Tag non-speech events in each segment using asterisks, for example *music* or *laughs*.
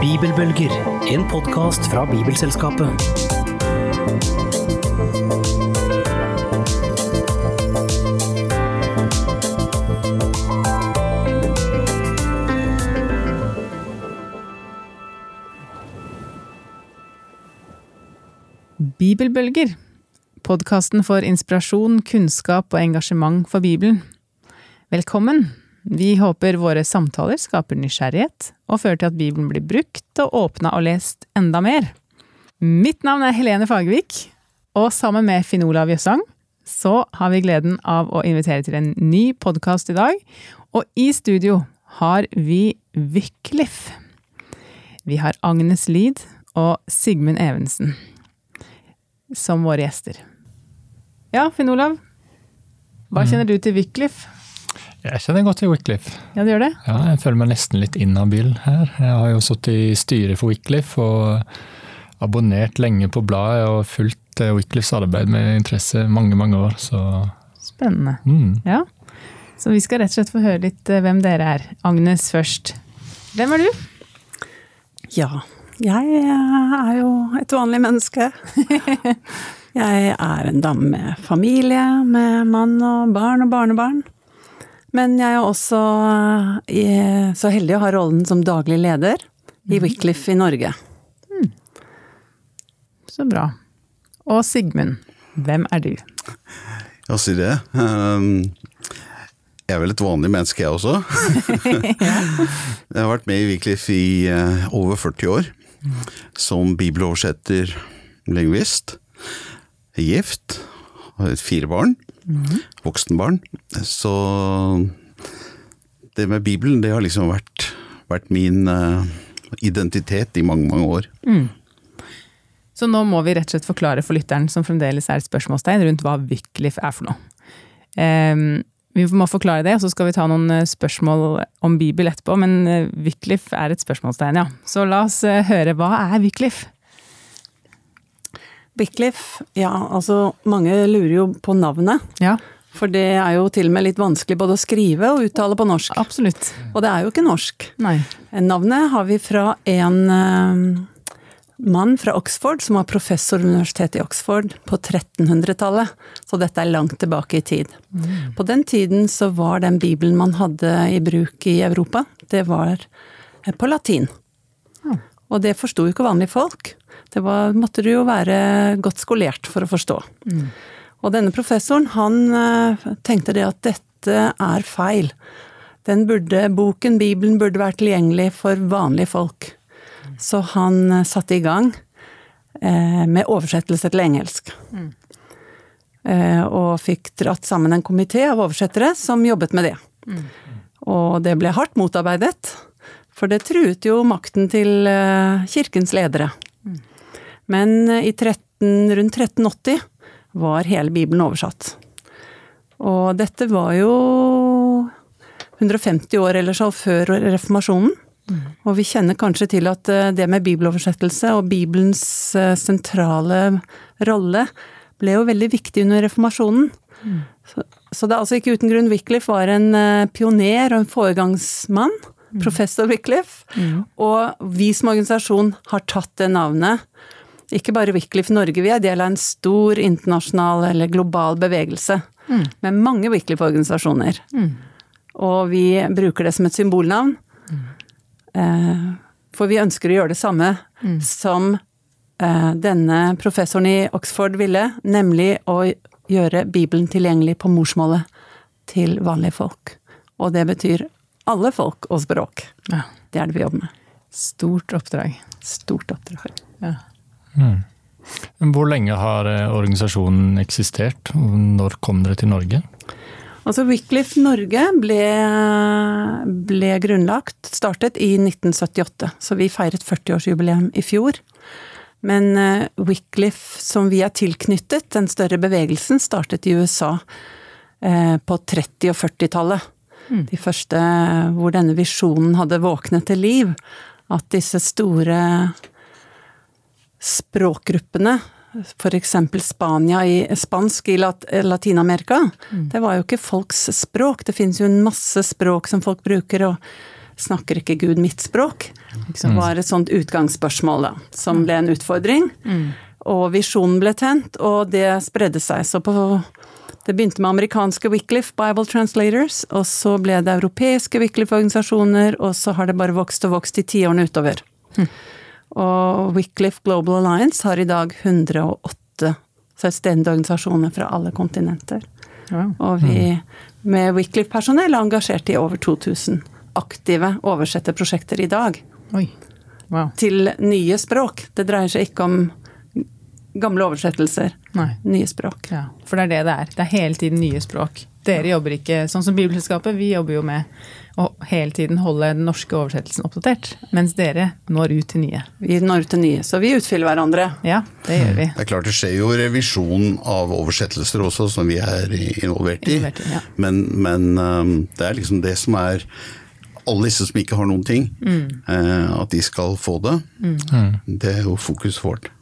Bibelbølger, en podkast fra Bibelselskapet. Bibelbølger. Podkasten for inspirasjon, kunnskap og engasjement for Bibelen. Velkommen! Vi håper våre samtaler skaper nysgjerrighet og fører til at Bibelen blir brukt og åpna og lest enda mer. Mitt navn er Helene Fagervik, og sammen med Finn Olav Jøssang så har vi gleden av å invitere til en ny podkast i dag. Og i studio har vi Wycliffe. Vi har Agnes Lid og Sigmund Evensen som våre gjester. Ja, Finn Olav. Hva kjenner du til Wycliffe? Jeg kjenner godt til Wycliffe. Ja, du gjør det? Ja, jeg føler meg nesten litt inhabil her. Jeg har jo sittet i styret for Wycliffe og abonnert lenge på bladet og fulgt eh, Wycliffes arbeid med interesse mange, mange år, så Spennende. mm. Ja. Så vi skal rett og slett få høre litt eh, hvem dere er. Agnes først. Hvem er du? Ja, jeg er jo et vanlig menneske. *laughs* Jeg er en dame med familie, med mann og barn og barnebarn. Men jeg er også eh, så heldig å ha rollen som daglig leder i Wycliffe i Norge. Så bra. Og Sigmund. Hvem er du? Ja, si det. Ehm, Jeg er vel et vanlig menneske, jeg også. *laughs* Jeg har vært med i Wycliffe i eh, over 40 år. Som bibeloversetter, lingvist. Gift. Har fire barn. Voksenbarn. Så det med Bibelen, det har liksom vært, vært min uh, identitet i mange, mange år. Så nå må vi rett og slett forklare for lytteren, som fremdeles er et spørsmålstegn, rundt hva Wycliffe er for noe. Um, vi må forklare det, og så skal vi ta noen eh, spørsmål om Bibel etterpå. Men eh, Wycliffe er et spørsmålstegn, ja. Så la oss høre. Hva er Wycliffe? Wycliffe, ja altså mange lurer jo på navnet. Ja, For det er jo til og med litt vanskelig både å skrive og uttale på norsk. absolutt. Og det er jo ikke norsk. Nei. Navnet har vi fra en uh, mann fra Oxford som var professor ved universitetet i Oxford på 1300-tallet. Så dette er langt tilbake i tid. På den tiden så var den bibelen man hadde i bruk i Europa, det var eh, på latin. Ja. Og det forsto jo ikke vanlige folk. Det var, måtte du jo være godt skolert for å forstå. Og denne professoren, han eh, tenkte det at dette er feil. Den burde, boken, Bibelen, burde være tilgjengelig for vanlige folk. Så han eh, satte i gang eh, med oversettelse til engelsk. Eh, og fikk dratt sammen en komité av oversettere som jobbet med det. Og det ble hardt motarbeidet, for det truet jo makten til eh, kirkens ledere. Men eh, i 13, rundt 1380 var hele Bibelen oversatt. Og dette var jo 150 år eller så før reformasjonen. Og vi kjenner kanskje til at eh, det med bibeloversettelse og Bibelens eh, sentrale rolle ble jo veldig viktig under reformasjonen. Så, så det er altså ikke uten grunn Wycliffe var en pioner og en foregangsmann. Professor Wycliffe. Og vi som organisasjon har tatt det navnet. Ikke bare Wycliffe Norge, vi er del av en stor internasjonal eller global bevegelse. Med mange Wycliffe-organisasjoner. Og vi bruker det som et symbolnavn. Eh, For vi ønsker å gjøre det samme som eh, denne professoren i Oxford ville, nemlig å gjøre Bibelen tilgjengelig på morsmålet til vanlige folk. Og det betyr alle folk og språk. Ja. Det er det vi jobber med. Stort oppdrag. Stort oppdrag. Ja. Men Hvor lenge har eh, organisasjonen eksistert? og Når kom dere til Norge? Altså Wycliffe Norge ble, ble grunnlagt, startet i 1978, så vi feiret 40-årsjubileum i fjor. Men eh, Wycliffe, som vi er tilknyttet, den større bevegelsen, startet i USA eh, på 30- og 40-tallet. De første hvor denne visjonen hadde våknet til liv. At disse store språkgruppene f.eks. Spania i spansk i Lat Latin-Amerika. Det var jo ikke folks språk. Det finnes jo en masse språk som folk bruker, og snakker ikke Gud mitt språk? Det var et sånt utgangsspørsmål, da, som ble en utfordring. Og visjonen ble tent, og det spredde seg. Så på det begynte med amerikanske Wycliffe Bible Translators, og så ble det europeiske Wycliffe-organisasjoner, og så har det bare vokst og vokst i tiårene utover. Og Wycliffe Global Alliance har i dag 108 selvstendige organisasjoner fra alle kontinenter. Ja. Og vi med Wycliffe-personell er engasjert i over 2000 aktive oversetterprosjekter i dag. Oi. Wow. Til nye språk. Det dreier seg ikke om gamle oversettelser. Nei. Nye språk. Ja, for det er det det er. Det er hele tiden nye språk. Dere jobber ikke sånn som Bibelselskapet, vi jobber jo med å hele tiden holde den norske oversettelsen oppdatert. Mens dere når ut til nye. Vi når ut til nye, så vi utfyller hverandre. Ja, det gjør vi. Det er klart det skjer jo revisjon av oversettelser også, som vi er involvert i. Involvert i, ja. Men, men um, det er liksom det som er alle disse som ikke har noen ting, eh, at de skal få det. Det er jo fokuset vårt.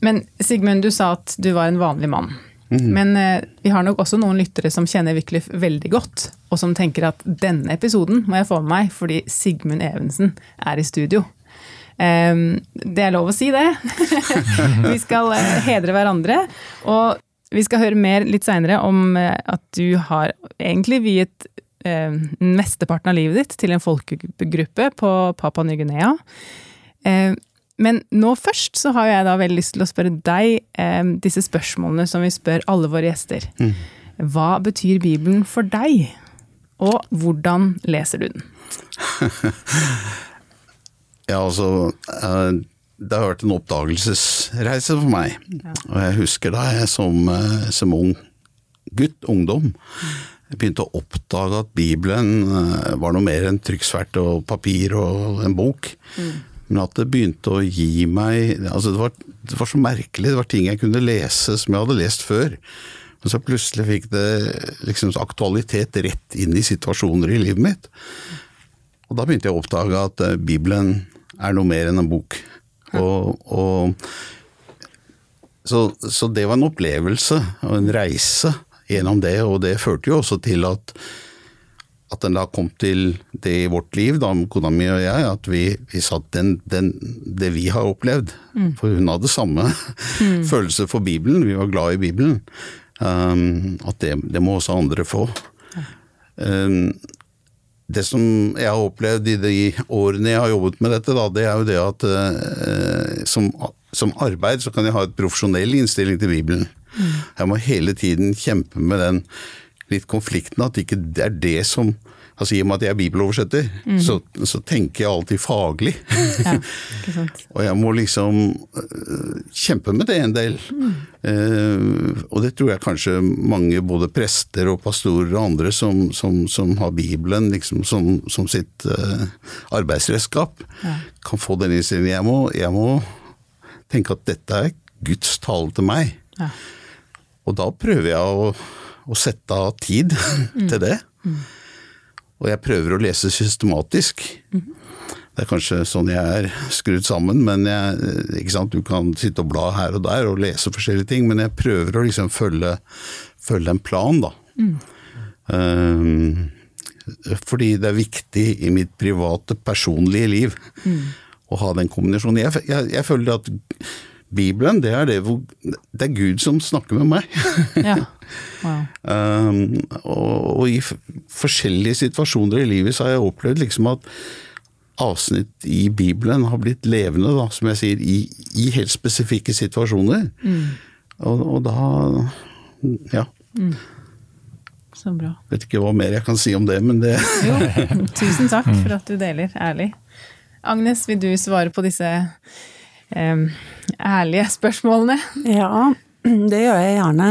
Men Sigmund, du sa at du var en vanlig mann. Men eh, vi har nok også noen lyttere som kjenner Wyclef veldig godt, og som tenker at denne episoden må jeg få med meg fordi Sigmund Evensen er i studio. Eh, det er lov å si det. *laughs* vi skal eh, hedre hverandre. Og vi skal høre mer litt seinere om eh, at du har egentlig viet eh, mesteparten av livet ditt til en folkegruppe på Papua Ny-Guinea. Men nå først så har jeg da veldig lyst til å spørre deg eh, disse spørsmålene som vi spør alle våre gjester. Hva betyr Bibelen for deg, og hvordan leser du den? *laughs* Ja, altså eh, Det har vært en oppdagelsesreise for meg. Og jeg husker da jeg som, eh, som ung gutt, ungdom, begynte å oppdage at Bibelen eh, var noe mer enn trykksverte og papir og en bok. Men at det begynte å gi meg altså det var, det var så merkelig. Det var ting jeg kunne lese som jeg hadde lest før. Men så plutselig fikk det liksom aktualitet rett inn i situasjoner i livet mitt. Og da begynte jeg å oppdage at eh, Bibelen er noe mer enn en bok. Og, og så, så det var en opplevelse og en reise gjennom det, og det førte jo også til at at den da kom til det i vårt liv, da, kona mi og jeg, at vi, vi sa at den, den, det vi har opplevd For hun hadde samme *laughs* følelse for Bibelen, vi var glad i Bibelen. Um, at det, det må også andre få. Um, det som jeg har opplevd i de årene jeg har jobbet med dette, da, det er jo det at uh, som, som arbeid så kan jeg ha et profesjonell innstilling til Bibelen. Jeg må hele tiden kjempe med den litt konflikten at ikke det er det som Altså I og med at jeg er bibeloversetter, så, så tenker jeg alltid faglig. *laughs* Ja, ikke? *laughs* Og jeg må liksom øh, kjempe med det en del. Eh, og det tror jeg kanskje mange, både prester og pastorer og andre som, som, som har Bibelen liksom som, som sitt uh, arbeidsredskap, kan få den innstillingen. Jeg må, jeg må tenke at dette er Guds tale til meg. Ja. Og da prøver jeg å, å sette av tid *laughs* til det. Og jeg prøver å lese systematisk. Det er kanskje sånn jeg er skrudd sammen, men jeg, du kan sitte og bla her og der og lese forskjellige ting, men jeg prøver å liksom følge, følge en plan, da. Um, fordi det er viktig i mitt private, personlige liv å ha den kombinasjonen. Jeg, jeg, jeg føler at Bibelen, det er, det, hvor, det er Gud som snakker med meg. *laughs* Ja. Wow. Um, og, og i f- forskjellige situasjoner i livet så har jeg opplevd liksom at avsnitt i Bibelen har blitt levende, da, som jeg sier, i, i helt spesifikke situasjoner. Og, og da Ja. Så bra. Vet ikke hva mer jeg kan si om det, men det *laughs* Jo, tusen takk for at du deler ærlig. Agnes, vil du svare på disse ærlige spørsmålene? Ja, det gjør jeg gjerne.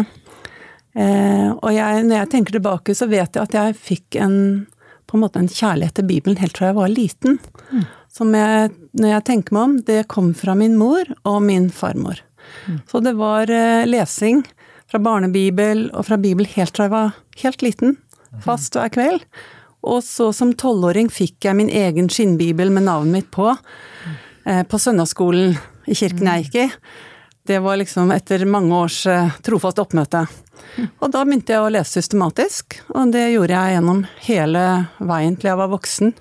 Eh, og jeg, når jeg tenker tilbake, så vet jeg at jeg fikk en, på en en kjærlighet til Bibelen helt fra jeg var liten. Som jeg, når jeg tenker meg om, det kom fra min mor og min farmor. Så det var eh, lesing fra barnebibel og fra Bibel helt fra jeg var helt liten. Fast hver kveld. Og så som tolvåring fikk jeg min egen skinnbibel med navnet mitt på. eh, på søndagsskolen i kirken jeg gikk i. Det var liksom etter mange års eh, trofast oppmøte. Og da begynte jeg å lese systematisk, og det gjorde jeg gjennom hele veien til jeg var voksen.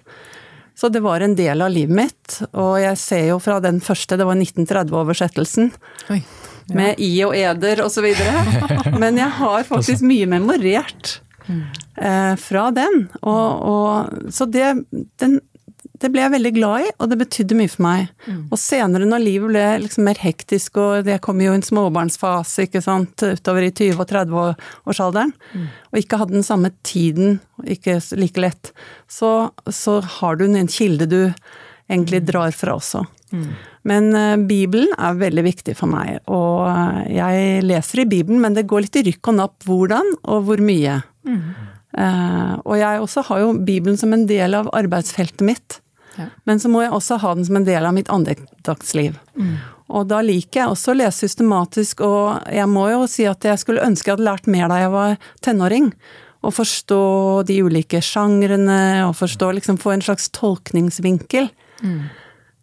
Så det var en del av livet mitt, og jeg ser jo fra den første, det var 1930-oversettelsen, ja. med i og eder videre. *laughs* Men jeg har faktisk mye memorert eh, fra den. Og, og, så det, den, det ble jeg veldig glad i, og det betydde mye for meg. Og senere når livet ble liksom mer hektisk, og jeg kom jo i en småbarnsfase ikke sant, utover i 20- og 30-årsalderen, og ikke hadde den samme tiden, ikke like lett, så, så har du en kilde du egentlig drar fra også. Men uh, Bibelen er veldig viktig for meg, og eh, jeg leser i Bibelen, men det går litt i rykk og napp hvordan og hvor mye. Eh, og jeg også har jo Bibelen som en del av arbeidsfeltet mitt. Ja. Men så må jeg også ha den som en del av mitt andaktsliv. Og da liker jeg også å lese systematisk, og jeg må jo si at jeg skulle ønske jeg hadde lært mer da jeg var tenåring. Å forstå de ulike sjangrene, og forstå, liksom få en slags tolkningsvinkel.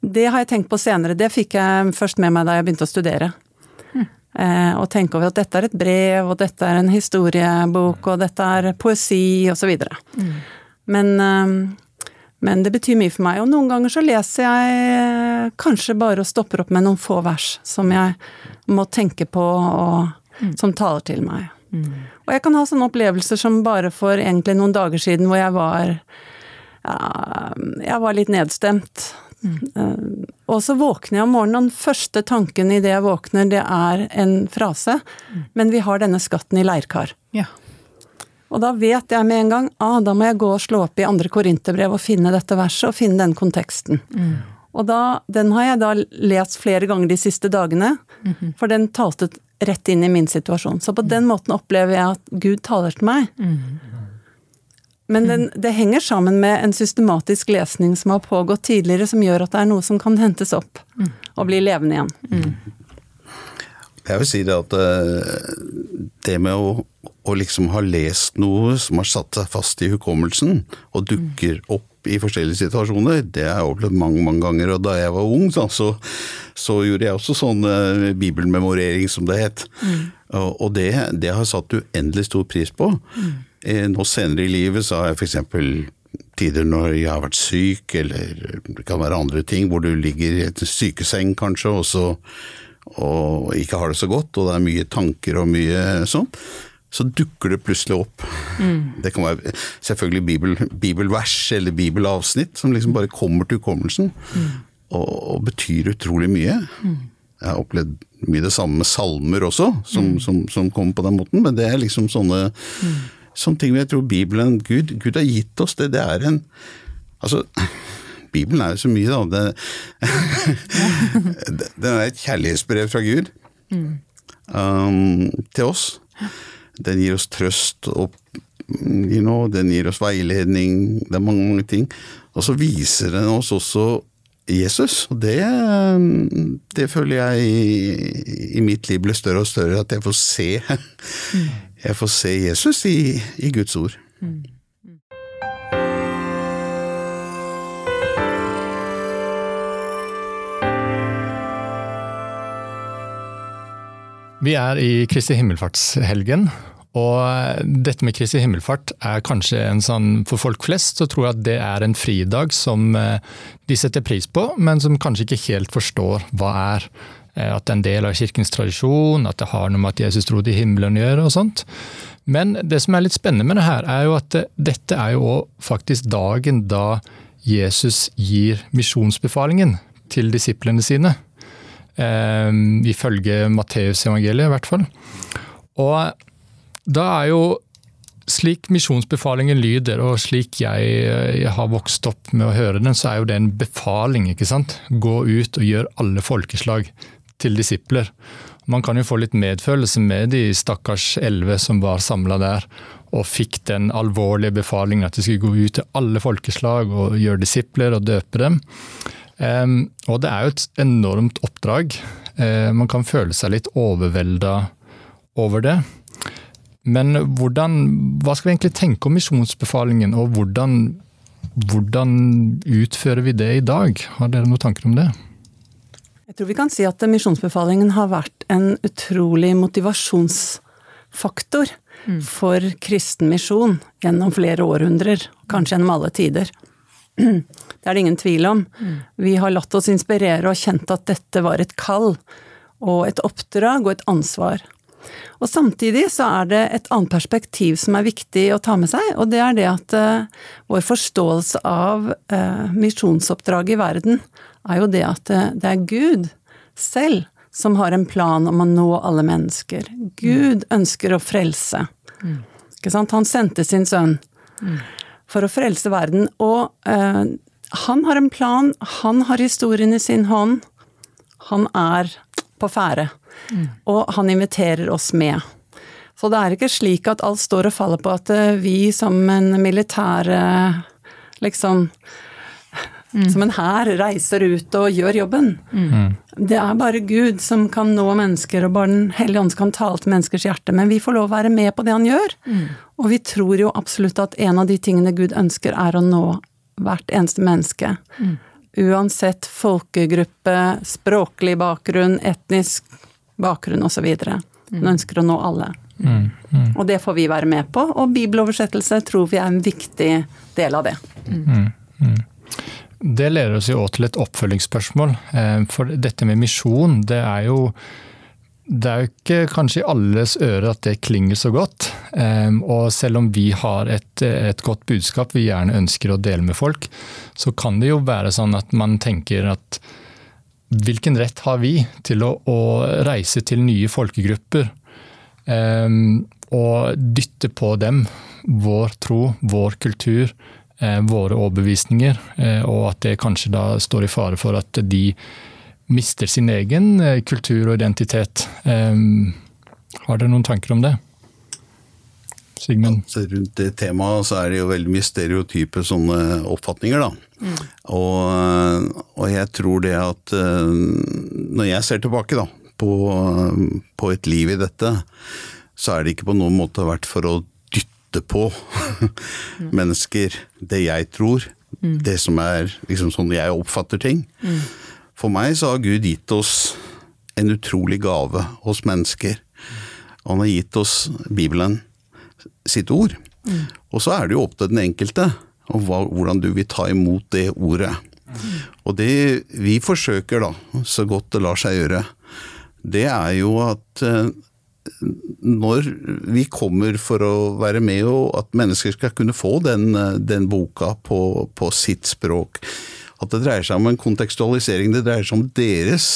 Det har jeg tenkt på senere. Det fikk jeg først med meg da jeg begynte å studere. Eh, og tenke over at dette er et brev, og dette er en historiebok, og dette er poesi, osv. Men, eh, men det betyr mye for meg. Og noen ganger så leser jeg eh, kanskje bare og stopper opp med noen få vers som jeg må tenke på, og som taler til meg. Og jeg kan ha sånne opplevelser som bare for egentlig noen dager siden hvor jeg var ja, jeg var litt nedstemt. Mm. Og så våkner jeg om morgenen, og den første tanken idet jeg våkner, det er en frase. Men vi har denne skatten i leirkar. Ja. Og da vet jeg med en gang ah, da må jeg gå og slå opp i andre korinterbrev og finne dette verset, og finne den konteksten. Og da, den har jeg da lest flere ganger de siste dagene, for den talte rett inn i min situasjon. Så på den måten opplever jeg at Gud taler til meg. Men den, det henger sammen med en systematisk lesning som har pågått tidligere, som gjør at det er noe som kan hentes opp og bli levende igjen. Jeg vil si det at eh, det med å, å liksom ha lest noe som har satt seg fast i hukommelsen, og dukker opp i forskjellige situasjoner, det har jeg opplevd mange mange ganger. Og da jeg var ung, så, så gjorde jeg også sånn eh, bibelmemorering, som det het. Og, og det, det har jeg satt uendelig stor pris på. Eh, Nå senere i livet så har jeg f.eks. tider når jeg har vært syk, eller det kan være andre ting, hvor du ligger i et sykeseng kanskje, og så og ikke har det så godt, og det er mye tanker og mye sånn, så dukker det plutselig opp. Det kan være selvfølgelig bibel, bibelvers eller bibelavsnitt som liksom bare kommer til hukommelsen, og, og betyr utrolig mye. Jeg har opplevd mye det samme med salmer også, som, som, som kommer på den måten, men det er liksom sånne, sånne ting jeg tror Bibelen Gud, Gud har gitt oss. Det, det er en Altså, Bibelen er jo så mye, da. *laughs* Det, det er et kjærlighetsbrev fra Gud um, til oss. Den gir oss trøst og you know, den gir oss veiledning. Det er mange, mange ting. Og så viser den oss også Jesus, og det, det føler jeg i, i mitt liv blir større og større, at jeg får se, *laughs* jeg får se Jesus i, i Guds ord. Vi er i Kristi himmelfartshelgen, og dette med Kristi himmelfart er kanskje en sånn For folk flest så tror jeg at det er en fridag som eh, de setter pris på, men som kanskje ikke helt forstår hva er. Eh, At det er en del av kirkens tradisjon, at det har noe med at Jesus dro til himmelen å gjøre og sånt. Men det som er litt spennende med det her, er jo at dette er jo faktisk dagen da Jesus gir misjonsbefalingen til disiplene sine. Eh, ifølge Matteusevangeliet, i hvert fall. Og da er jo slik misjonsbefalingen lyder, og slik jeg, jeg, har vokst opp med å høre den, så er jo det en befaling. ikke sant? Gå ut og gjør alle folkeslag til disipler. Man kan jo få litt medfølelse med de stakkars elleve som var samla der, og fikk den alvorlige befalingen at de skulle gå ut til alle folkeslag og gjøre disipler og døpe dem. Um, og det er jo et enormt oppdrag. Uh, man kan føle seg litt overvelda over det. Men hvordan, hva skal vi egentlig tenke om misjonsbefalingen, og hvordan, hvordan utfører vi det i dag? Har dere noen tanker om det? Jeg tror vi kan si at misjonsbefalingen har vært en utrolig motivasjonsfaktor for kristen misjon gjennom flere århundrer, kanskje gjennom alle tider. Det er det ingen tvil om. Vi har latt oss inspirere og kjent at dette var et kall og et oppdrag og et ansvar. Og samtidig så er det et annet perspektiv som er viktig å ta med seg, og det er det at uh, vår forståelse av uh, misjonsoppdraget i verden er jo det at uh, det er Gud selv som har en plan om å nå alle mennesker. Gud ønsker å frelse. Mm. Ikke sant? Han sendte sin sønn mm. for å frelse verden, og han har en plan, han har historien i sin hånd. Han er på ferde. Mm. Og han inviterer oss med. Så det er ikke slik at alt står og faller på at eh, vi som en militær eh, liksom mm. Som en hær reiser ut og gjør jobben. Mm. Det er bare Gud som kan nå mennesker, og bare Den hellige ånd kan tale til menneskers hjerte. Men vi får lov å være med på det han gjør. Mm. Og vi tror jo absolutt at en av de tingene Gud ønsker, er å nå hvert eneste menneske. Mm. Uansett folkegruppe, språklig bakgrunn, etnisk bakgrunn osv. Hun ønsker å nå alle. Mm, mm. Og det får vi være med på, og bibeloversettelse tror vi er en viktig del av det. Mm. mm. Det leder oss jo også til et oppfølgingsspørsmål. Eh, for dette med misjon, det er jo det er jo ikke kanskje i alles ører at det klinger så godt. Eh, og selv om vi har et, et, godt budskap vi gjerne ønsker å dele med folk, så kan det jo være sånn at man tenker at hvilken rett har vi til å, å reise til nye folkegrupper um, og dytte på dem vår tro, vår kultur, eh, våre overbevisninger, eh, og at det kanskje da står i fare for at de mister sin egen eh, kultur og identitet. Um, har dere noen tanker om det? Sigmund? Ja, rundt det temaet så er det jo veldig mye stereotype sånne oppfatninger, da. Mm. Og, og, jeg tror det at eh, når jeg ser tilbake da, på, på, et liv i dette, så er det ikke på noen måte vært for å dytte på mm. *laughs* mennesker det jeg tror, mm. det som er liksom sånn jeg oppfatter ting. Mm. For meg så har Gud gitt oss en utrolig gave hos mennesker. Han har gitt oss Bibelen sitt ord. Mm. Og så er det jo opp til den enkelte og hvordan du vil ta imot det ordet. Mm. Og det vi forsøker, da, så godt det lar seg gjøre, det er jo at eh, når vi kommer for å være med, og at mennesker skal kunne få den, eh, den boka på, på, sitt språk At det dreier seg om en kontekstualisering, det dreier seg om deres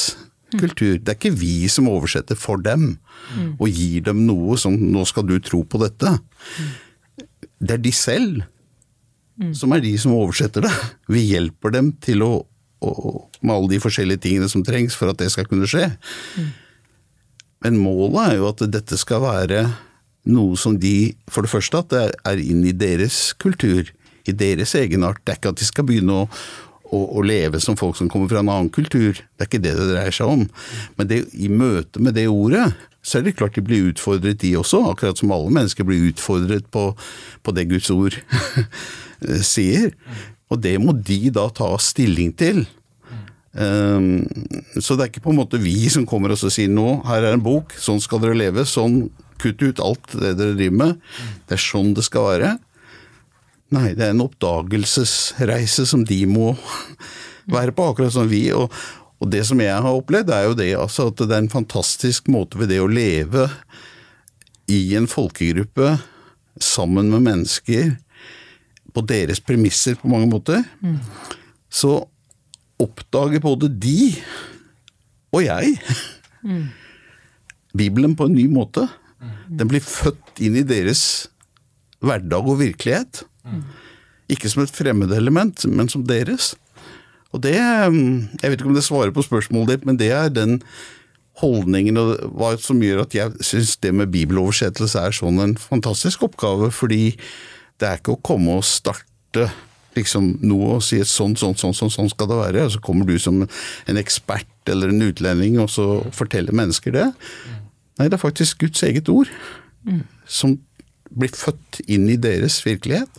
mm. kultur. Det er ikke vi som oversetter for dem mm. og gir dem noe som 'nå skal du tro på dette'. Mm. Det er de selv som er de som oversetter det. Vi hjelper dem til å, å, med alle de forskjellige tingene som trengs for at det skal kunne skje. Men målet er jo at dette skal være noe som de For det første at det er inn i deres kultur, i deres egenart. Det er ikke at de skal begynne å, å, å, leve som folk som kommer fra en annen kultur. Det er ikke det det dreier seg om. Men det, i møte med det ordet, så er det klart de blir utfordret, de også. Akkurat som alle mennesker blir utfordret på, på det Guds ord *laughs* sier. Og det må de da ta stilling til. Um, så det er ikke på en måte vi som kommer og sier nå, her er en bok, sånn skal dere leve, sånn kutt ut alt det dere driver med. Det er sånn det skal være. Nei, det er en oppdagelsesreise som de må *laughs* være på, akkurat som vi. Og, og det som jeg har opplevd, er jo det altså, at det er en fantastisk måte ved det å leve i en folkegruppe sammen med mennesker på deres premisser på mange måter. Mm. Så oppdager både de og jeg mm. *laughs* Bibelen på en ny måte. Den blir født inn i deres hverdag og virkelighet. Ikke som et fremmedelement, men som deres. Og det Jeg vet ikke om det svarer på spørsmålet ditt, men det er den holdningen og hva som gjør at jeg syns det med bibeloversettelse er sånn en fantastisk oppgave. Fordi det er ikke å komme og starte liksom noe og si sånn, sånn, sånn, sånn, sånn skal det være, og så kommer du som en ekspert eller en utlending og så forteller mennesker det. Nei, det er faktisk Guds eget ord mm. som blir født inn i deres virkelighet.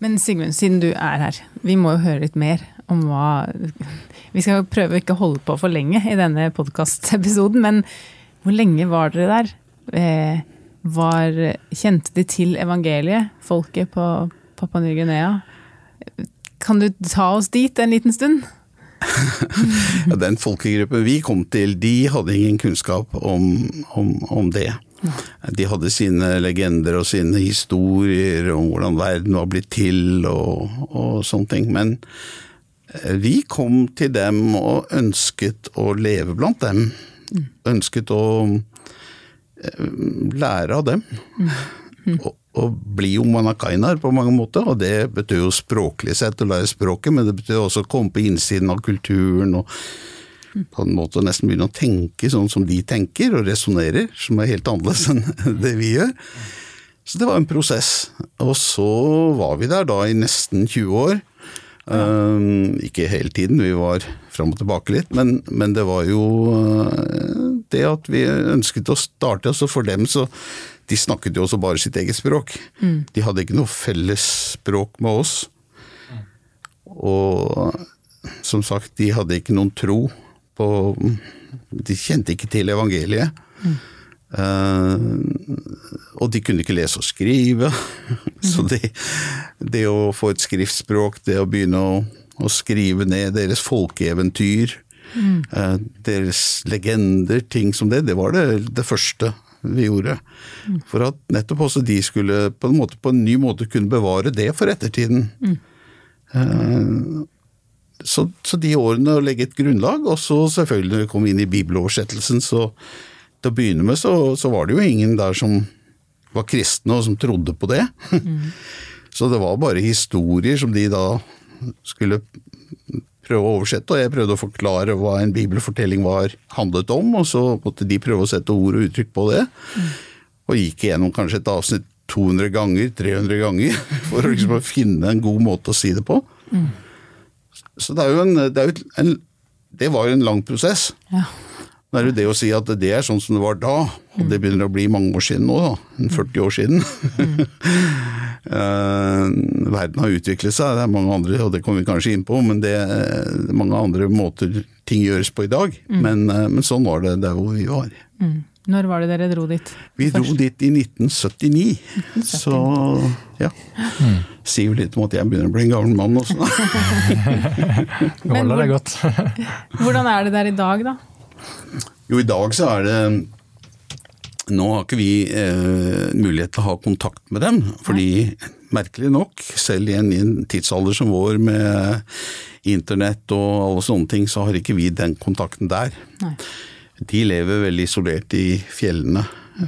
Men Sigmund, siden du er her, vi må jo høre litt mer om hva *laughs* Vi skal prøve å ikke holde på for lenge i denne podkastepisoden, men hvor lenge var dere der? Eh, var, kjente de til evangeliet, folket på Papua Ny-Guinea? Kan du ta oss dit en liten stund? *laughs* ja, den folkegruppen vi kom til, de hadde ingen kunnskap om, om, om det. De hadde sine legender og sine historier om hvordan verden var blitt til og, og sånne ting. Men eh, vi kom til dem og ønsket å leve blant dem. Ønsket å eh, lære av dem. Og, og bli manakainar på mange måter, og det betyr jo språklig sett å lære språket, men det betyr også å komme på innsiden av kulturen og på en måte nesten begynne å tenke sånn som de tenker og resonnerer, som er helt annerledes enn *laughs* det vi gjør. Så det var en prosess. Og så var vi der da i nesten 20 år. Um, ikke hele tiden, vi var fram og tilbake litt, men, men det var jo uh, det at vi ønsket å starte. Altså for dem så De snakket jo også bare sitt eget språk. Mm. De hadde ikke noe felles språk med oss. Og som sagt, de hadde ikke noen tro på De kjente ikke til evangeliet. Mm. Uh, og de kunne ikke lese og skrive. *laughs* Så det, det, å få et skriftspråk, det å begynne å, å skrive ned deres folkeeventyr, mm. uh, deres legender, ting som det, det var det, det første vi gjorde. Mm. For at nettopp også de skulle på en, måte, på en ny måte kunne bevare det for ettertiden. Mm. Uh, så, så, de årene å legge et grunnlag, og så selvfølgelig når vi kom inn i bibeloversettelsen, så til å begynne med så, så, var det jo ingen der som var kristne og som trodde på det. Mm. *laughs* så det var bare historier som de da skulle prøve å oversette, og jeg prøvde å forklare hva en bibelfortelling var handlet om, og så måtte de prøve å sette ord og uttrykk på det. Mm. Og gikk igjennom kanskje et avsnitt 200 ganger, 300 ganger, *laughs* for å liksom finne en god måte å si det på. Mm. Så det er jo en, det, er jo en, det var jo en lang prosess. Ja. Nå er det det å si at det er sånn som det var da, og det begynner å bli mange år siden nå, da. 40 år siden. Mm. uh, *laughs* verden har utviklet seg, det er mange andre, og det kommer vi kanskje inn på, men det er mange andre måter ting gjøres på i dag. Mm. Men, uh, men, sånn var det der hvor vi var. Mm. Når var det dere dro dit? Vi dro dit i 1979. 1979. Så ja. Mm. Sier jo litt om at jeg begynner å bli en gammel mann også. *laughs* Men, hvor, godt. *laughs* hvordan er det der i dag, da? Jo, i dag så er det Nå har ikke vi eh, mulighet til å ha kontakt med dem, fordi merkelig nok, selv i en, i en tidsalder som vår med internett og alle sånne ting, så har ikke vi den kontakten der. Nei de lever veldig isolert i fjellene.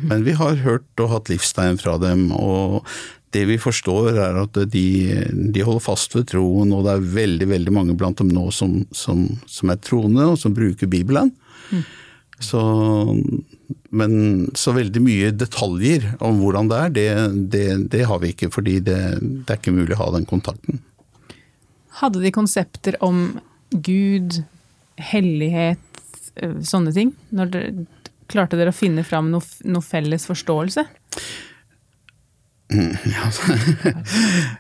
Men vi har hørt og hatt livstegn fra dem, og det vi forstår er at de, de, holder fast ved troen, og det er veldig veldig mange blant dem nå som, som, som er troende, og som bruker Bibelen. Mm. Så, men så veldig mye detaljer om hvordan det er, det, det, det har vi ikke, fordi det, det er ikke mulig å ha den kontakten. Hadde de konsepter om Gud, hellighet, sånne ting? Dere, klarte dere å finne fram noe, noe felles forståelse? Ja,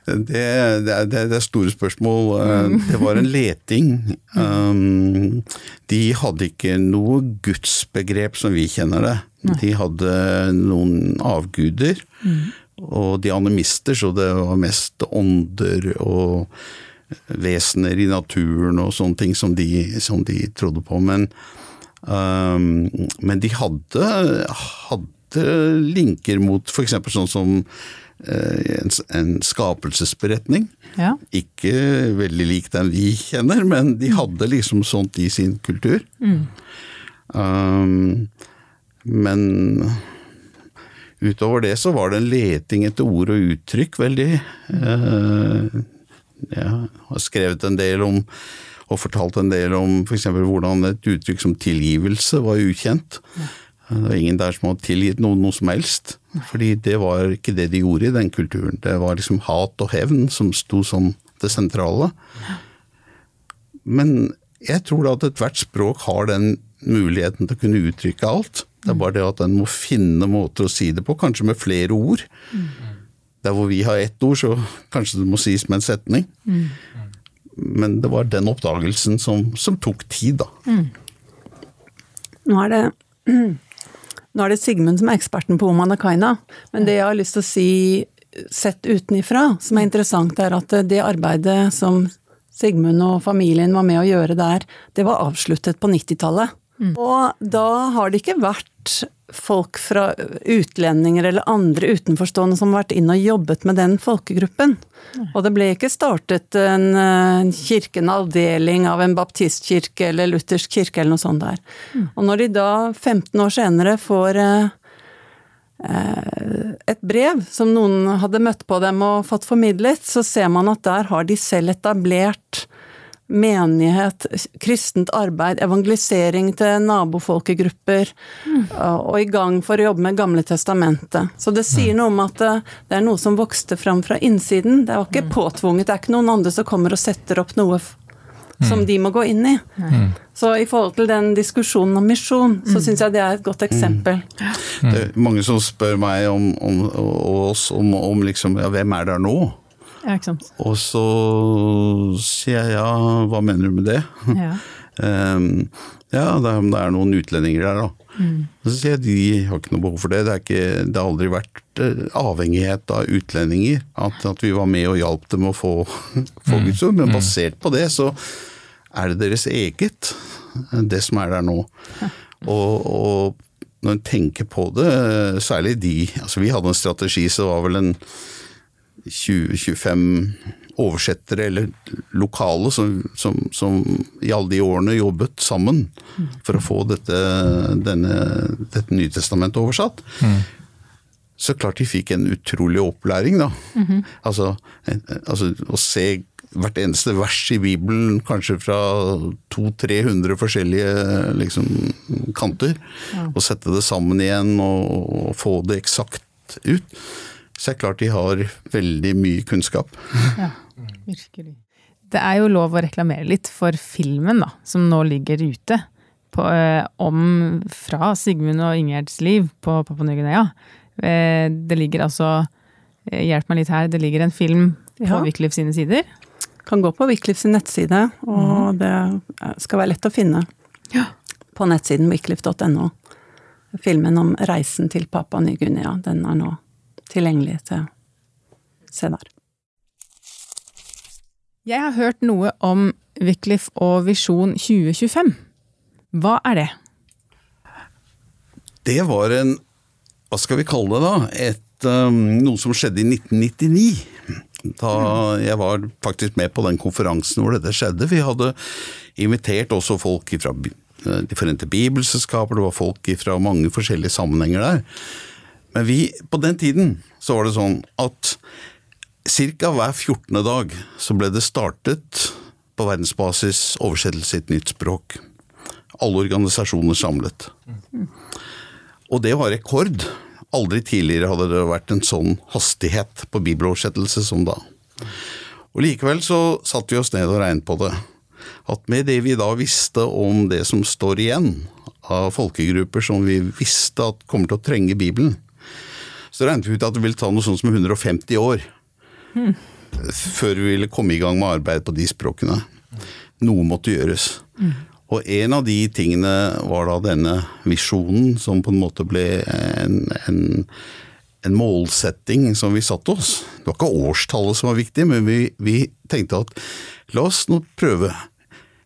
*laughs* det, det, det, er store spørsmål. Eh, det var en leting. Um, de hadde ikke noe gudsbegrep som vi kjenner det. De hadde noen avguder, og de animister, så det var mest ånder og vesener i naturen og sånne ting som de, som de trodde på. Men men de hadde, hadde linker mot f.eks. sånn som uh, en, en, skapelsesberetning. Ja. Ikke veldig lik den vi kjenner, men de hadde liksom sånt i sin kultur. Mm. Um, men utover det så var det en leting etter ord og uttrykk, veldig. Uh, jeg har skrevet en del om og fortalt en del om f.eks. hvordan et uttrykk som tilgivelse var ukjent. Det var ingen der som hadde tilgitt noen noe som helst. Fordi det var ikke det de gjorde i den kulturen. Det var liksom hat og hevn som sto som det sentrale. Men jeg tror da at ethvert språk har den muligheten til å kunne uttrykke alt. Det er bare det at en må finne måter å si det på, kanskje med flere ord. Der hvor vi har ett ord, så kanskje det må sies med en setning. Men det var den oppdagelsen som, som tok tid, da. Nå er det *clears throat* Nå er det Sigmund som er eksperten på Omanakaina, men det jeg har lyst til å si sett utenifra, som er interessant, er at det arbeidet som Sigmund og familien var med å gjøre der, det var avsluttet på 90-tallet. Og da har det ikke vært folk fra utlendinger eller andre utenforstående som har vært inn og jobbet med den folkegruppen. Og det ble ikke startet en, en kirke, en avdeling av en baptistkirke eller luthersk kirke eller noe sånt der. Og når de da, 15 år senere, får eh, et brev som noen hadde møtt på dem og fått formidlet, så ser man at der har de selv etablert menighet, kristent arbeid, evangelisering til nabofolkegrupper, og i gang for å jobbe med Gamle testamentet. Så det sier noe om at det, det er noe som vokste fram fra innsiden. Det var ikke påtvunget, det er ikke noen andre som kommer og setter opp noe f- som de må gå inn i. Så i forhold til den diskusjonen om misjon, så syns jeg det er et godt eksempel. Det er mange som spør meg om, om, og oss om, om liksom, ja, hvem er der nå? Ja, ikke sant. Og så sier jeg ja, hva mener du med det? *laughs* Ja. um, ja, det er, det er noen utlendinger der, da. Mm. så sier jeg de har ikke noe behov for det. Det, er ikke, det har aldri vært eh, avhengighet av utlendinger. At, at vi var med og hjalp dem å få, *laughs* få Guds ord. Men basert på det, så er det deres eget, det som er der nå. *laughs* Og, og når en tenker på det, særlig de altså Vi hadde en strategi som var vel en 20-25 oversettere eller lokale som, som, som i alle de årene jobbet sammen for å få dette, denne, dette Nytestamentet oversatt. Så klart de fikk en utrolig opplæring, da. altså, -hmm. altså å se hvert eneste vers i Bibelen, kanskje fra 200-300 forskjellige liksom, kanter, og sette det sammen igjen og, og få det eksakt ut. Så er det klart de har veldig mye kunnskap. Ja, virkelig. Det er jo lov å reklamere litt for filmen da, som nå ligger ute. På, eh, om fra Sigmund og Ingjerd's liv på Papua Ny-Guinea. Eh, det ligger altså eh, Hjelp meg litt her. Det ligger en film på Ja. Wiklif sine sider. Kan gå på Wiklif sin nettside, og det skal være lett å finne Ja. på nettsiden wiklif.no. Filmen om reisen til Papua Ny-Guinea, den er nå tilgjengelig til senere. Jeg har hørt noe om Wycliffe og Visjon 2025. Hva er det? Det var en, hva skal vi kalle det da, et, um, noe som skjedde i 1999. Da jeg var faktisk med på den konferansen hvor dette skjedde. Vi hadde invitert også folk fra De forente bibelselskaper, det var folk fra mange forskjellige sammenhenger der. Men vi, på den tiden så var det sånn at ca. hver 14. dag så ble det startet på verdensbasis oversettelse i et nytt språk. Alle organisasjoner samlet. Og det var rekord. Aldri tidligere hadde det vært en sånn hastighet på bibeloversettelse som da. Og Likevel så satte vi oss ned og regnet på det. At med det vi da visste om det som står igjen av folkegrupper som vi visste at kommer til å trenge Bibelen, så regnet vi ut at det ville ta noe sånt som 150 år før vi ville komme i gang med arbeid på de språkene. Noe måtte gjøres. Og en av de tingene var da denne visjonen, som på en måte ble en, en, en målsetting som vi satte oss. Det var ikke årstallet som var viktig, men vi, vi tenkte at la oss nå prøve.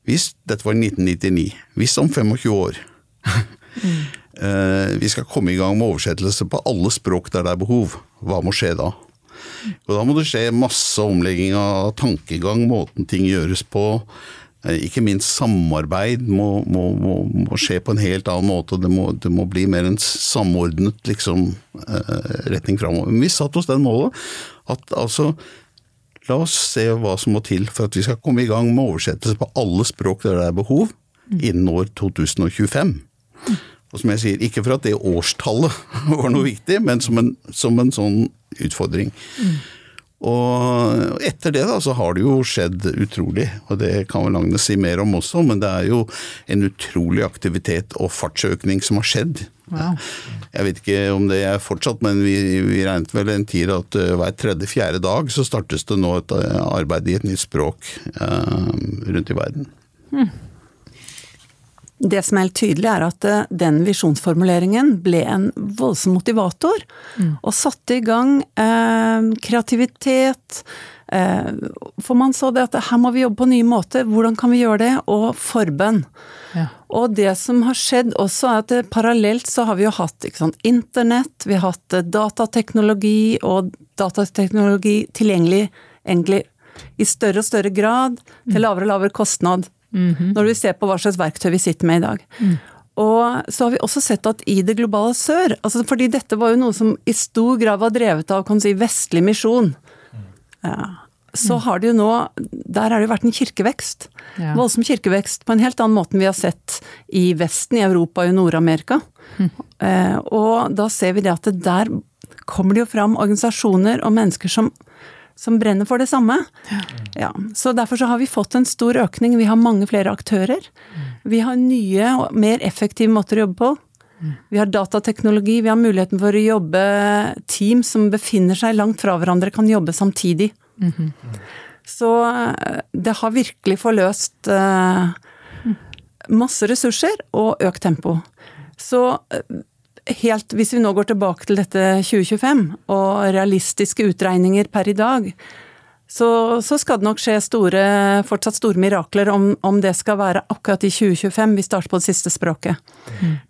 Hvis dette var 1999, hvis om 25 år *laughs* *laughs* vi skal komme i gang med oversettelse på alle språk der det er behov, hva må skje da? Og da må det skje masse omlegging av tankegang, måten ting gjøres på. Eh, Ikke minst samarbeid må, må, må, må skje på en helt annen måte. Det må, det bli mer en samordnet liksom, eh, retning framover. Men vi satte oss den målet at altså La oss se hva som må til for at vi skal komme i gang med oversettelse på alle språk der det er behov, innen år 2025. Og som jeg sier, ikke for at det årstallet *laughs* var noe viktig, men som en, som en sånn utfordring. Og etter det da, så har det jo skjedd utrolig, og det kan vel Agnes si mer om også, men det er jo en utrolig aktivitet og fartsøkning som har skjedd. Wow. Jeg vet ikke om det er fortsatt, men vi, vi regnet vel en tid at uh, hver tredje-fjerde dag så startes det nå et uh, arbeid i et nytt språk uh, rundt i verden. Det som er helt tydelig, er at eh, den visjonsformuleringen ble en voldsom motivator. Og satte i gang eh, kreativitet. Eh, for man så det at her må vi jobbe på nye måter. Hvordan kan vi gjøre det? Og forbønn. Ja. Og det som har skjedd også, er at eh, parallelt så har vi jo hatt sant, internett, vi har hatt eh, datateknologi og datateknologi tilgjengelig egentlig i større og større grad, til lavere og lavere kostnad. Når vi ser på hva slags verktøy vi sitter med i dag. Og så har vi også sett at i det globale sør, altså fordi dette var jo noe som i stor grad var drevet av kan si, vestlig misjon, ja, så har det jo nå Der har det jo vært en kirkevekst. Ja. Voldsom kirkevekst på en helt annen måte enn vi har sett i Vesten, i Europa og i Nord-Amerika. Eh, og da ser vi det at det der kommer det jo fram organisasjoner og mennesker som, som brenner for det samme. Ja. Så derfor så har vi fått en stor økning. Vi har mange flere aktører. Vi har nye og mer effektive måter å jobbe på. Vi har datateknologi, vi har muligheten for å jobbe team som befinner seg langt fra hverandre, kan jobbe samtidig. Så eh, det har virkelig forløst eh, masse ressurser og økt tempo. Så eh, helt, hvis vi nå går tilbake til dette 2025 og realistiske utregninger per i dag, så, så skal det nok skje store, fortsatt store mirakler om, om det skal være akkurat i 2025 vi starter på det siste språket.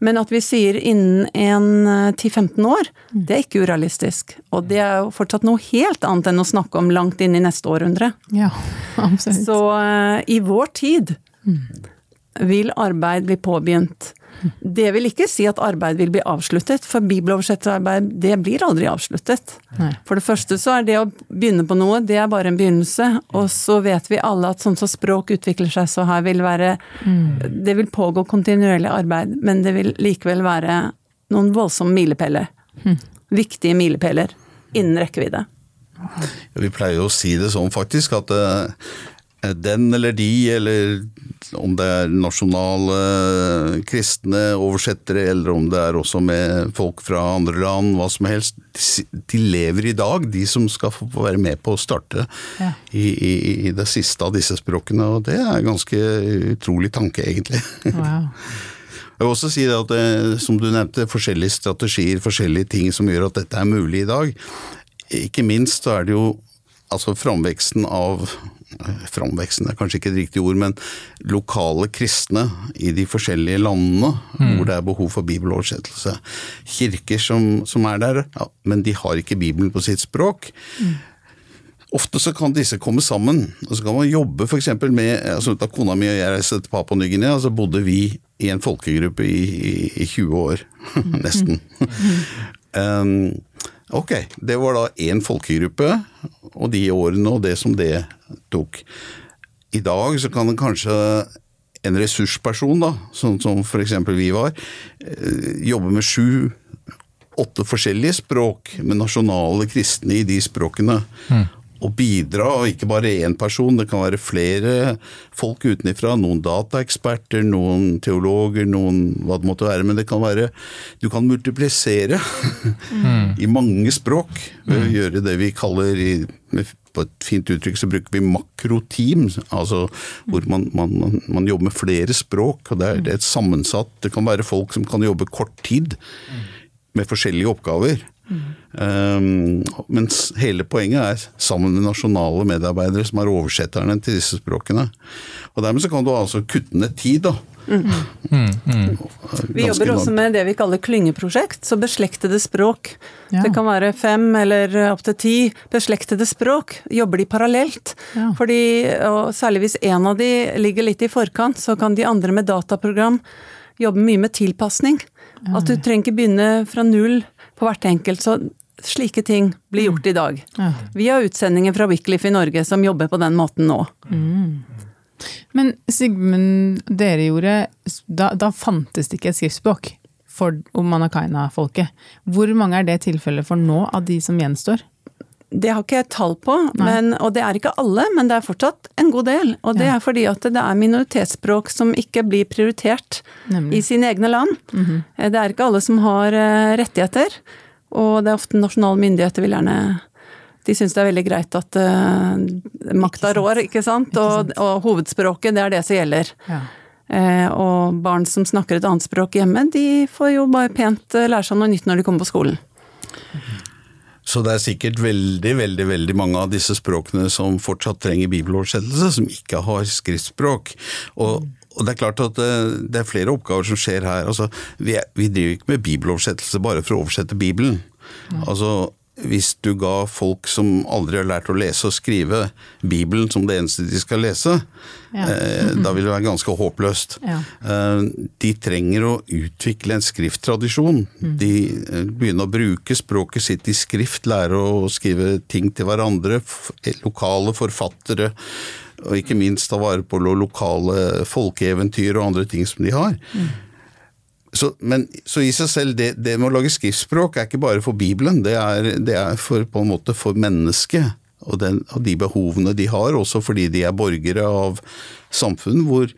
Men at vi sier innen en eh, 10-15 år, det er ikke urealistisk. Og det er jo fortsatt noe helt annet enn å snakke om langt inn i neste århundre. Ja, *laughs* absolutt. Så uh, i vår tid vil arbeid bli påbegynt. Det vil ikke si at arbeid vil bli avsluttet, for bibeloversetterarbeid det blir aldri avsluttet. Nei. For det første så er det å begynne på noe, det er bare en begynnelse. Og så vet vi alle at sånn som språk utvikler seg, så her vil være Det vil pågå kontinuerlig arbeid, men det vil likevel være noen voldsomme milepæler. Viktige milepæler innen rekkevidde. Ja, Vi pleier jo å si det sånn faktisk, at eh, den eller de, eller om det er nasjonale kristne oversettere, eller om det er også med folk fra andre land, hva som helst. de- lever i dag, de som skal få være med på å starte Ja. i, i, i det siste av disse språkene. Og det er en ganske utrolig tanke, egentlig. Wow. Jeg vil også si at det, som du nevnte, forskjellige strategier, forskjellige ting som gjør at dette er mulig i dag. Ikke minst så er det jo altså framveksten av Framveksten er kanskje ikke et riktig ord, men lokale kristne i de forskjellige landene hvor det er behov for bibeloversettelse. Kirker som, som er der, ja, men de har ikke Bibelen på sitt språk. Ofte så kan disse komme sammen, og så kan man jobbe f.eks. med altså Da kona mi og jeg reiste til Papua Ny-Guinea, så bodde vi i en folkegruppe i, i, i 20 år, *laughs* nesten. *laughs* Um, ok, det var da én folkegruppe, og de årene og det som det tok. I dag så kan det kanskje en ressursperson, da, sånn som f.eks. vi var, eh, jobbe med sju åtte forskjellige språk med nasjonale kristne i de språkene. Og bidra, og ikke bare én person, det kan være flere folk utenifra. Noen dataeksperter, noen teologer, noen hva det måtte være. Men det kan være Du kan multiplisere *laughs* i mange språk ved å gjøre det vi kaller i, På et fint uttrykk så bruker vi makroteam, altså hvor man, man, man, man jobber med flere språk. og det er, det er et sammensatt Det kan være folk som kan jobbe kort tid med forskjellige oppgaver. Um, mens hele poenget er sammen med nasjonale medarbeidere som er oversetterne til disse språkene. Og dermed så kan du altså kutte ned tid, da. Vi jobber også med det vi kaller klyngeprosjekt, så beslektede språk. Ja. Det kan være fem eller opptil ti beslektede språk. Jobber de parallelt. Ja. Fordi, og særlig hvis en av de ligger litt i forkant, så kan de andre med dataprogram jobbe mye med tilpasning. At du trenger ikke begynne fra null på hvert enkelt. Så slike ting blir gjort i dag. Vi har utsendinger fra Wickliff i Norge som jobber på den måten nå. Men Sigmund, dere gjorde Da, da fantes det ikke et skriftspråk for Manakaina-folket. Hvor mange er det tilfellet for nå, av de som gjenstår? Det har ikke jeg tall på, men, og det er ikke alle, men det er fortsatt en god del. Og det Ja. er fordi at det er minoritetsspråk som ikke blir prioritert Nemlig. i sine egne land. Eh, Det er ikke alle som har eh, rettigheter, og det er ofte nasjonale myndigheter vil gjerne de syns det er veldig greit at uh, makta rår, ikke sant? Og, og hovedspråket, det er det som gjelder. Ja. Eh, og barn som snakker et annet språk hjemme, de får jo bare pent lære seg noe nytt når de kommer på skolen. Så det er sikkert veldig, veldig veldig mange av disse språkene som fortsatt trenger bibeloversettelse, som ikke har skriftspråk. Og, og det er klart at det, det er flere oppgaver som skjer her. Altså, vi, er, vi driver ikke med bibeloversettelse bare for å oversette Bibelen. Altså, hvis du ga folk som aldri har lært å lese og skrive Bibelen som det eneste de skal lese, Ja. eh, da vil det være ganske håpløst. Ja. Eh, De trenger å utvikle en skrifttradisjon. De eh, begynner å bruke språket sitt i skrift, lære å skrive ting til hverandre. Lokale forfattere, og ikke minst ta vare på lokale folkeeventyr og andre ting som de har. Så, men, så i seg selv, det, det med å lage skriftspråk er ikke bare for Bibelen, det er, det er for, på en måte for mennesket. Og, den, og de behovene de har, også fordi de er borgere av samfunn hvor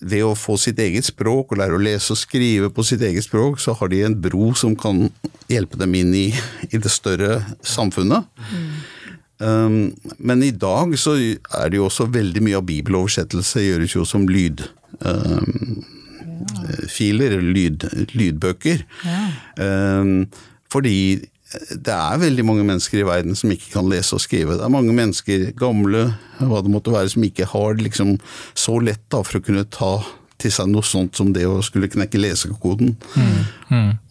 ved å få sitt eget språk og lære å lese og skrive på sitt eget språk, så har de en bro som kan hjelpe dem inn i, i det større samfunnet. Um, men i dag så er det jo også veldig mye av bibeloversettelse gjøres jo som lyd. Um, filer, lyd, lydbøker. Ja. fordi det er veldig mange mennesker i verden som ikke kan lese og skrive. Det er mange mennesker, gamle, hva det måtte være, som ikke har det liksom så lett da, for å kunne ta til seg noe sånt som det å skulle knekke lesekoden.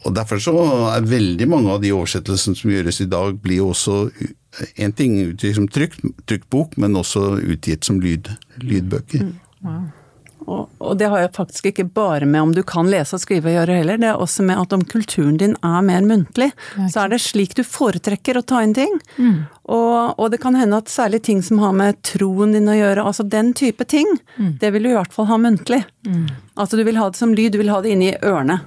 Og Derfor så er veldig mange av de oversettelsene som gjøres i dag, blir også en ting utgitt som trykt, trykt bok, men også utgitt som lyd, lydbøker. Og, og det har jeg faktisk ikke bare med om du kan lese og skrive å gjøre heller, det er også med at om kulturen din er mer muntlig, så er det slik du foretrekker å ta inn ting. Og, og det kan hende at særlig ting som har med troen din å gjøre, altså den type ting, det vil du i hvert fall ha muntlig. Altså du vil ha det som lyd, du vil ha det inni ørene.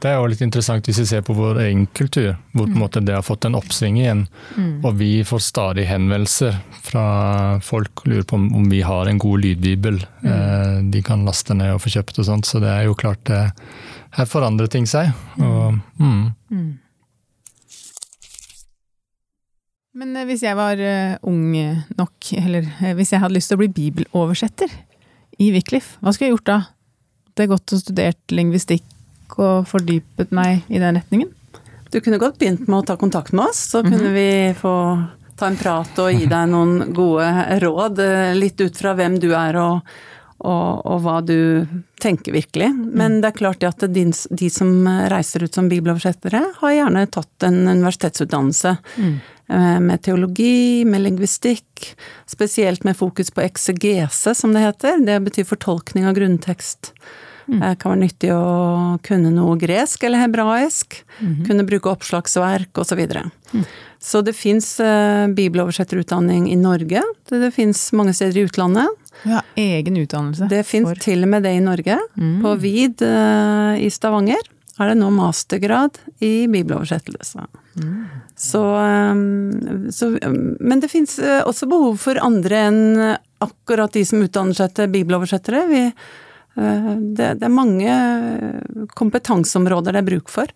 Det er jo litt interessant hvis vi ser på vår egen kultur, hvor på en måte det har fått en oppsving igjen. Og vi får stadig henvendelser fra folk og lurer på om, vi har en god lydbibel eh, de kan laste ned og få kjøpt og sånt. Så det er jo klart det, her forandrer ting seg. Og, mm. Men eh, hvis jeg var eh, ung nok, eller eh, hvis jeg hadde lyst til å bli bibeloversetter i Wycliffe, hva skulle jeg gjort da? Det er godt å studert lingvistikk og fordypet meg i den retningen. Du kunne godt begynt med å ta kontakt med oss, så kunne vi få ta en prat og gi deg noen gode råd, litt ut fra hvem du er og, og, og hva du tenker virkelig. Men det er klart det at din, de som reiser ut som bibeloversettere, har gjerne tatt en universitetsutdannelse. eh, Med teologi, med lingvistikk, spesielt med fokus på eksegese, som det heter. Det betyr fortolkning av grunntekst. Det kan være nyttig å kunne noe gresk eller hebraisk. Kunne bruke oppslagsverk osv. Så, videre. så det fins uh, bibeloversetterutdanning i Norge. Det, det fins mange steder i utlandet. Ja, egen utdannelse. Det fins for- til og med det i Norge. På VID uh, i Stavanger er det nå mastergrad i bibeloversettelse. Så, eh, så Men det fins også behov for andre enn akkurat de som utdanner seg til bibeloversettere. Vi, eh, det, det er mange kompetanseområder det er bruk for.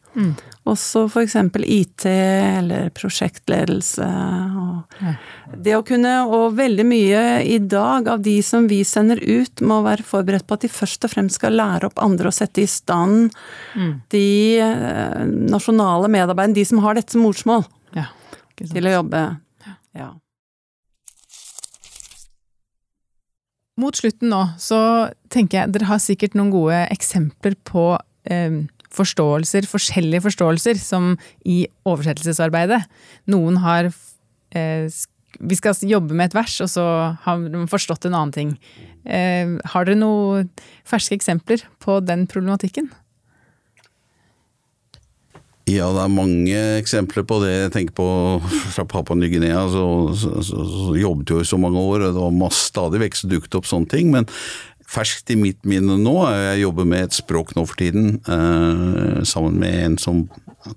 Også f.eks. IT eller prosjektledelse. Og det å kunne, og veldig mye i dag av de som vi sender ut, må være forberedt på at de først og fremst skal lære opp andre og sette i stand de eh, nasjonale medarbeiderne, de som har dette som morsmål, Ja, til å jobbe. Ja. Mot slutten nå, så tenker jeg dere har sikkert noen gode eksempler på eh, forståelser, forskjellige forståelser, som i oversettelsesarbeidet. Noen har eh, Vi skal jobbe med et vers, og så har de forstått en annen ting. Eh, har dere noen ferske eksempler på den problematikken? Ja, det er mange eksempler på det. Jeg tenker på fra Papua Ny-Guinea, så, så, så, så jobbet jo i så mange år, og det var masse, stadig vekk som dukket opp sånne ting. Men ferskt i mitt minne nå jeg jobber med et språk nå for tiden, eh, sammen med en som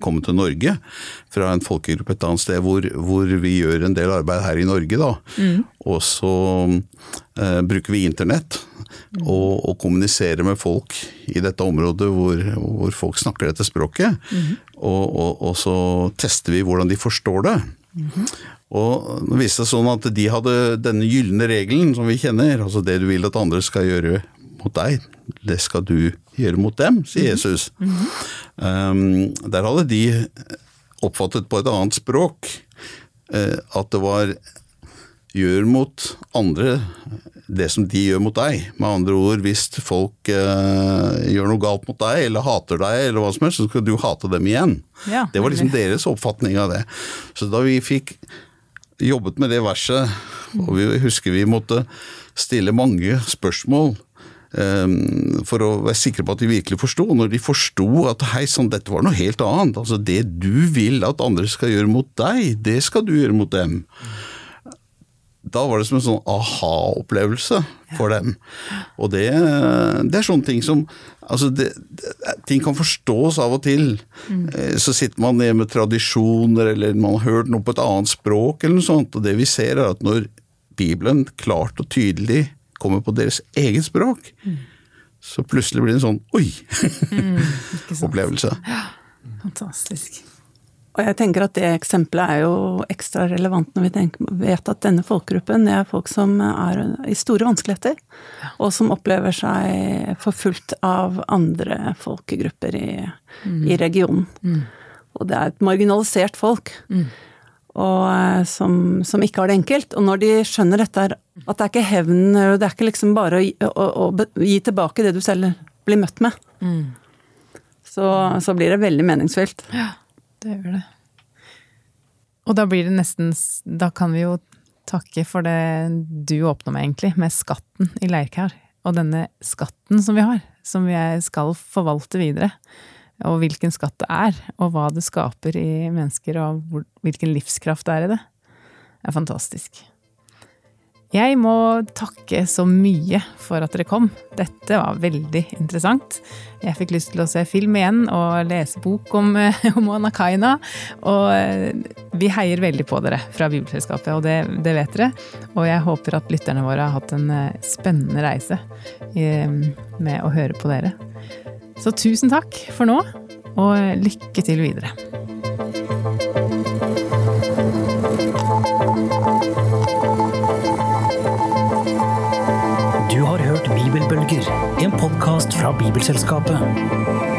kommet til Norge fra en folkegruppe et annet sted, hvor, hvor vi gjør en del arbeid her i Norge. da. Og så eh, bruker vi internett og, og kommunisere med folk i dette området hvor, hvor folk snakker dette språket. Og, og, og så tester vi hvordan de forstår det. Og det viste seg sånn at de hadde denne gylne regelen som vi kjenner, altså det du vil at andre skal gjøre mot deg, det skal du gjøre mot dem, sier Jesus. Um, der hadde de oppfattet på et annet språk eh, at det var gjør mot andre det som de gjør mot deg. Med andre ord, hvis folk eh, gjør noe galt mot deg, eller hater deg, eller hva som helst, så skal du hate dem igjen. Ja, det var liksom deres oppfatning av det. Så da vi fikk jobbet med det verset, og vi husker vi måtte stille mange spørsmål eh, for å være sikre på at de virkelig forsto. Når de forsto at hei sann, dette var noe helt annet. Altså det du vil at andre skal gjøre mot deg, det skal du gjøre mot dem. Da var det som en sånn aha-opplevelse for dem. Og det, det er sånne ting som altså det, det, Ting kan forstås av og til. Mm. Så sitter man nede med tradisjoner, eller man har hørt noe på et annet språk, eller noe sånt. Og det vi ser, er at når Bibelen klart og tydelig kommer på deres eget språk, så plutselig blir det en sånn oi-opplevelse. *laughs* sant? Ja, Fantastisk. Og jeg tenker at det eksempelet er jo ekstra relevant når vi tenker, vet at denne folkegruppen det er folk som er i store vanskeligheter, og som opplever seg forfulgt av andre folkegrupper i, i regionen. Og det er et marginalisert folk. Og eh, som, som ikke har det enkelt. Og når de skjønner dette, at det er ikke hevn, det er ikke liksom bare å, å, å gi tilbake det du selv blir møtt med, så, så blir det veldig meningsfylt. Det gjør det. Og da blir det nesten Da kan vi jo takke for det du åpna med, egentlig, med skatten i Leirkær. Og denne skatten som vi har, som vi skal forvalte videre. Og hvilken skatt det er, og hva det skaper i mennesker, og hvilken livskraft det er i det. Det er fantastisk. Jeg må takke så mye for at dere kom. Dette var veldig interessant. Jeg fikk lyst til å se film igjen og lese bok om, *laughs* om Anakaina. Og eh, vi heier veldig på dere fra Bibelselskapet, og det, det vet dere. Og jeg håper at lytterne våre har hatt en eh, spennende reise eh, med å høre på dere. Så tusen takk for nå, og lykke til videre. Bibelbølger, en podkast fra Bibelselskapet.